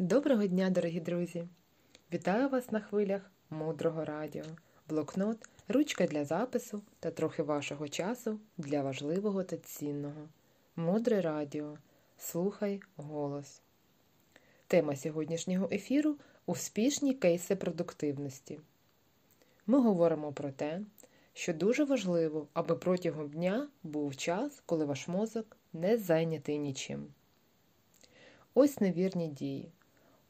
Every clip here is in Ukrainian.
Доброго дня, дорогі друзі! Вітаю вас на хвилях мудрого радіо, блокнот, ручка для запису та трохи вашого часу для важливого та цінного. Мудре радіо. Слухай голос. Тема сьогоднішнього ефіру успішні кейси продуктивності. Ми говоримо про те, що дуже важливо, аби протягом дня був час, коли ваш мозок не зайнятий нічим. Ось невірні дії.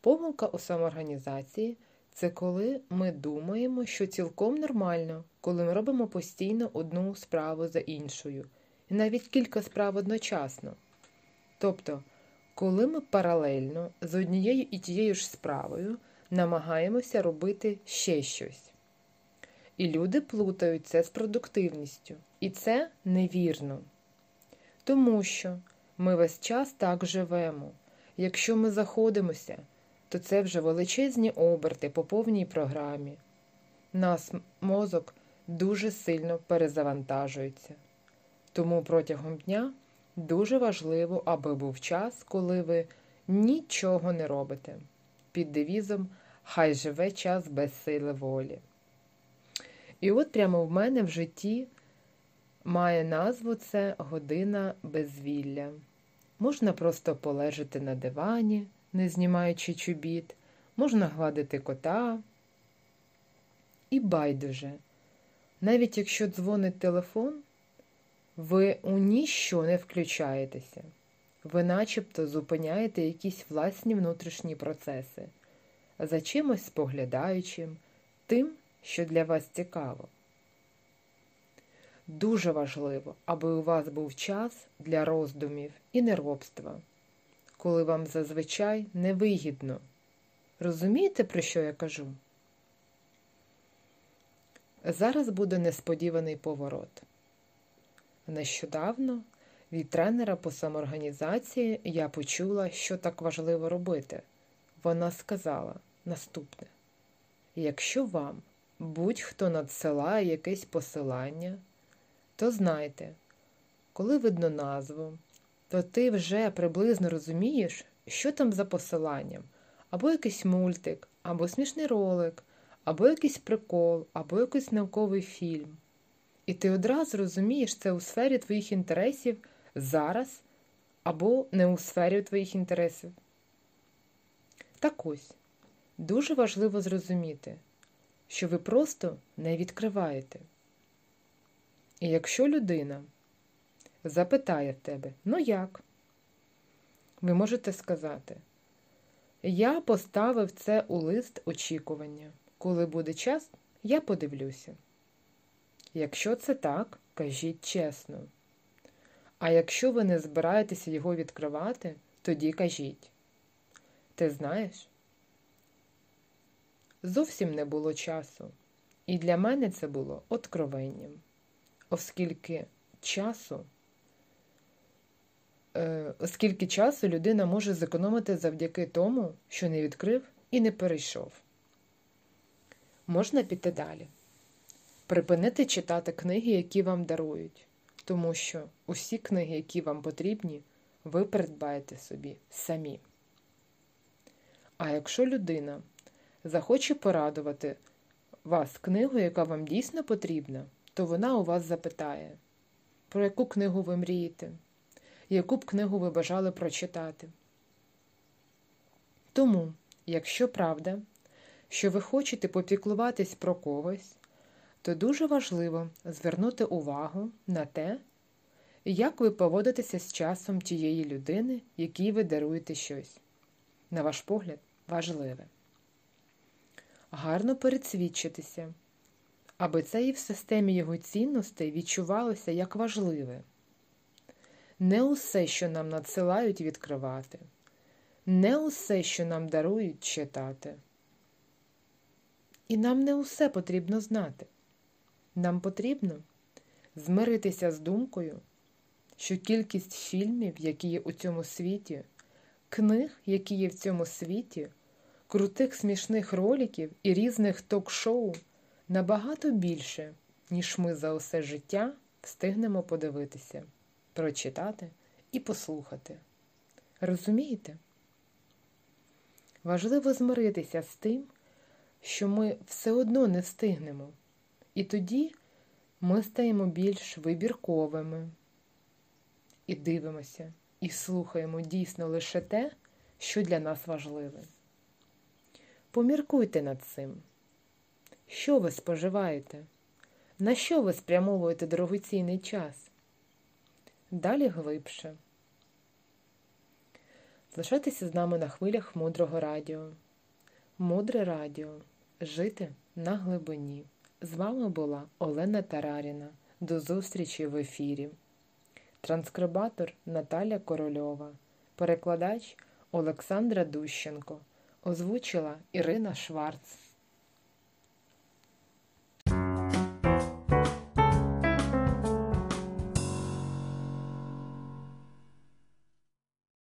Помилка у самоорганізації це коли ми думаємо, що цілком нормально, коли ми робимо постійно одну справу за іншою, і навіть кілька справ одночасно. Тобто, коли ми паралельно з однією і тією ж справою намагаємося робити ще щось. І люди плутають це з продуктивністю. І це невірно. Тому що ми весь час так живемо. Якщо ми заходимося, то це вже величезні оберти по повній програмі. Нас мозок дуже сильно перезавантажується. Тому протягом дня дуже важливо, аби був час, коли ви нічого не робите. Під девізом Хай живе час без сили волі. І от прямо в мене в житті має назву це година безвілля. Можна просто полежати на дивані, не знімаючи чобіт, можна гладити кота. І байдуже, навіть якщо дзвонить телефон, ви у ніщо не включаєтеся, ви начебто зупиняєте якісь власні внутрішні процеси, за чимось споглядаючим, тим, що для вас цікаво. Дуже важливо, аби у вас був час для роздумів і неробства, коли вам зазвичай невигідно. Розумієте, про що я кажу? Зараз буде несподіваний поворот. Нещодавно від тренера по самоорганізації я почула, що так важливо робити. Вона сказала наступне: якщо вам будь-хто надсилає якесь посилання, то знайте, коли видно назву, то ти вже приблизно розумієш, що там за посиланням, або якийсь мультик, або смішний ролик, або якийсь прикол, або якийсь науковий фільм. І ти одразу розумієш це у сфері твоїх інтересів зараз або не у сфері твоїх інтересів. Так ось, дуже важливо зрозуміти, що ви просто не відкриваєте. І якщо людина запитає в тебе, ну як? Ви можете сказати, я поставив це у лист очікування. Коли буде час, я подивлюся. Якщо це так, кажіть чесно. А якщо ви не збираєтеся його відкривати, тоді кажіть. Ти знаєш? Зовсім не було часу. І для мене це було откровенням, оскільки часу, е, оскільки часу людина може зекономити завдяки тому, що не відкрив і не перейшов. Можна піти далі. Припинити читати книги, які вам дарують, тому що усі книги, які вам потрібні, ви придбаєте собі самі. А якщо людина захоче порадувати вас книгу, яка вам дійсно потрібна, то вона у вас запитає, про яку книгу ви мрієте, яку б книгу ви бажали прочитати. Тому, якщо правда, що ви хочете попіклуватись про когось, то дуже важливо звернути увагу на те, як ви поводитеся з часом тієї людини, якій ви даруєте щось. На ваш погляд, важливе. Гарно передсвідчитися, аби це і в системі його цінностей відчувалося як важливе. Не усе, що нам надсилають відкривати, не усе, що нам дарують читати. І нам не усе потрібно знати. Нам потрібно змиритися з думкою, що кількість фільмів, які є у цьому світі, книг, які є в цьому світі, крутих смішних роликів і різних ток-шоу набагато більше, ніж ми за усе життя встигнемо подивитися, прочитати і послухати. Розумієте? Важливо змиритися з тим, що ми все одно не встигнемо. І тоді ми стаємо більш вибірковими і дивимося, і слухаємо дійсно лише те, що для нас важливе. Поміркуйте над цим. Що ви споживаєте? На що ви спрямовуєте дорогоцінний час? Далі глибше. Залишайтеся з нами на хвилях мудрого радіо. Мудре радіо. Жити на глибині. З вами була Олена Тараріна. До зустрічі в ефірі. Транскрибатор Наталя Корольова. Перекладач Олександра Дущенко. Озвучила Ірина Шварц.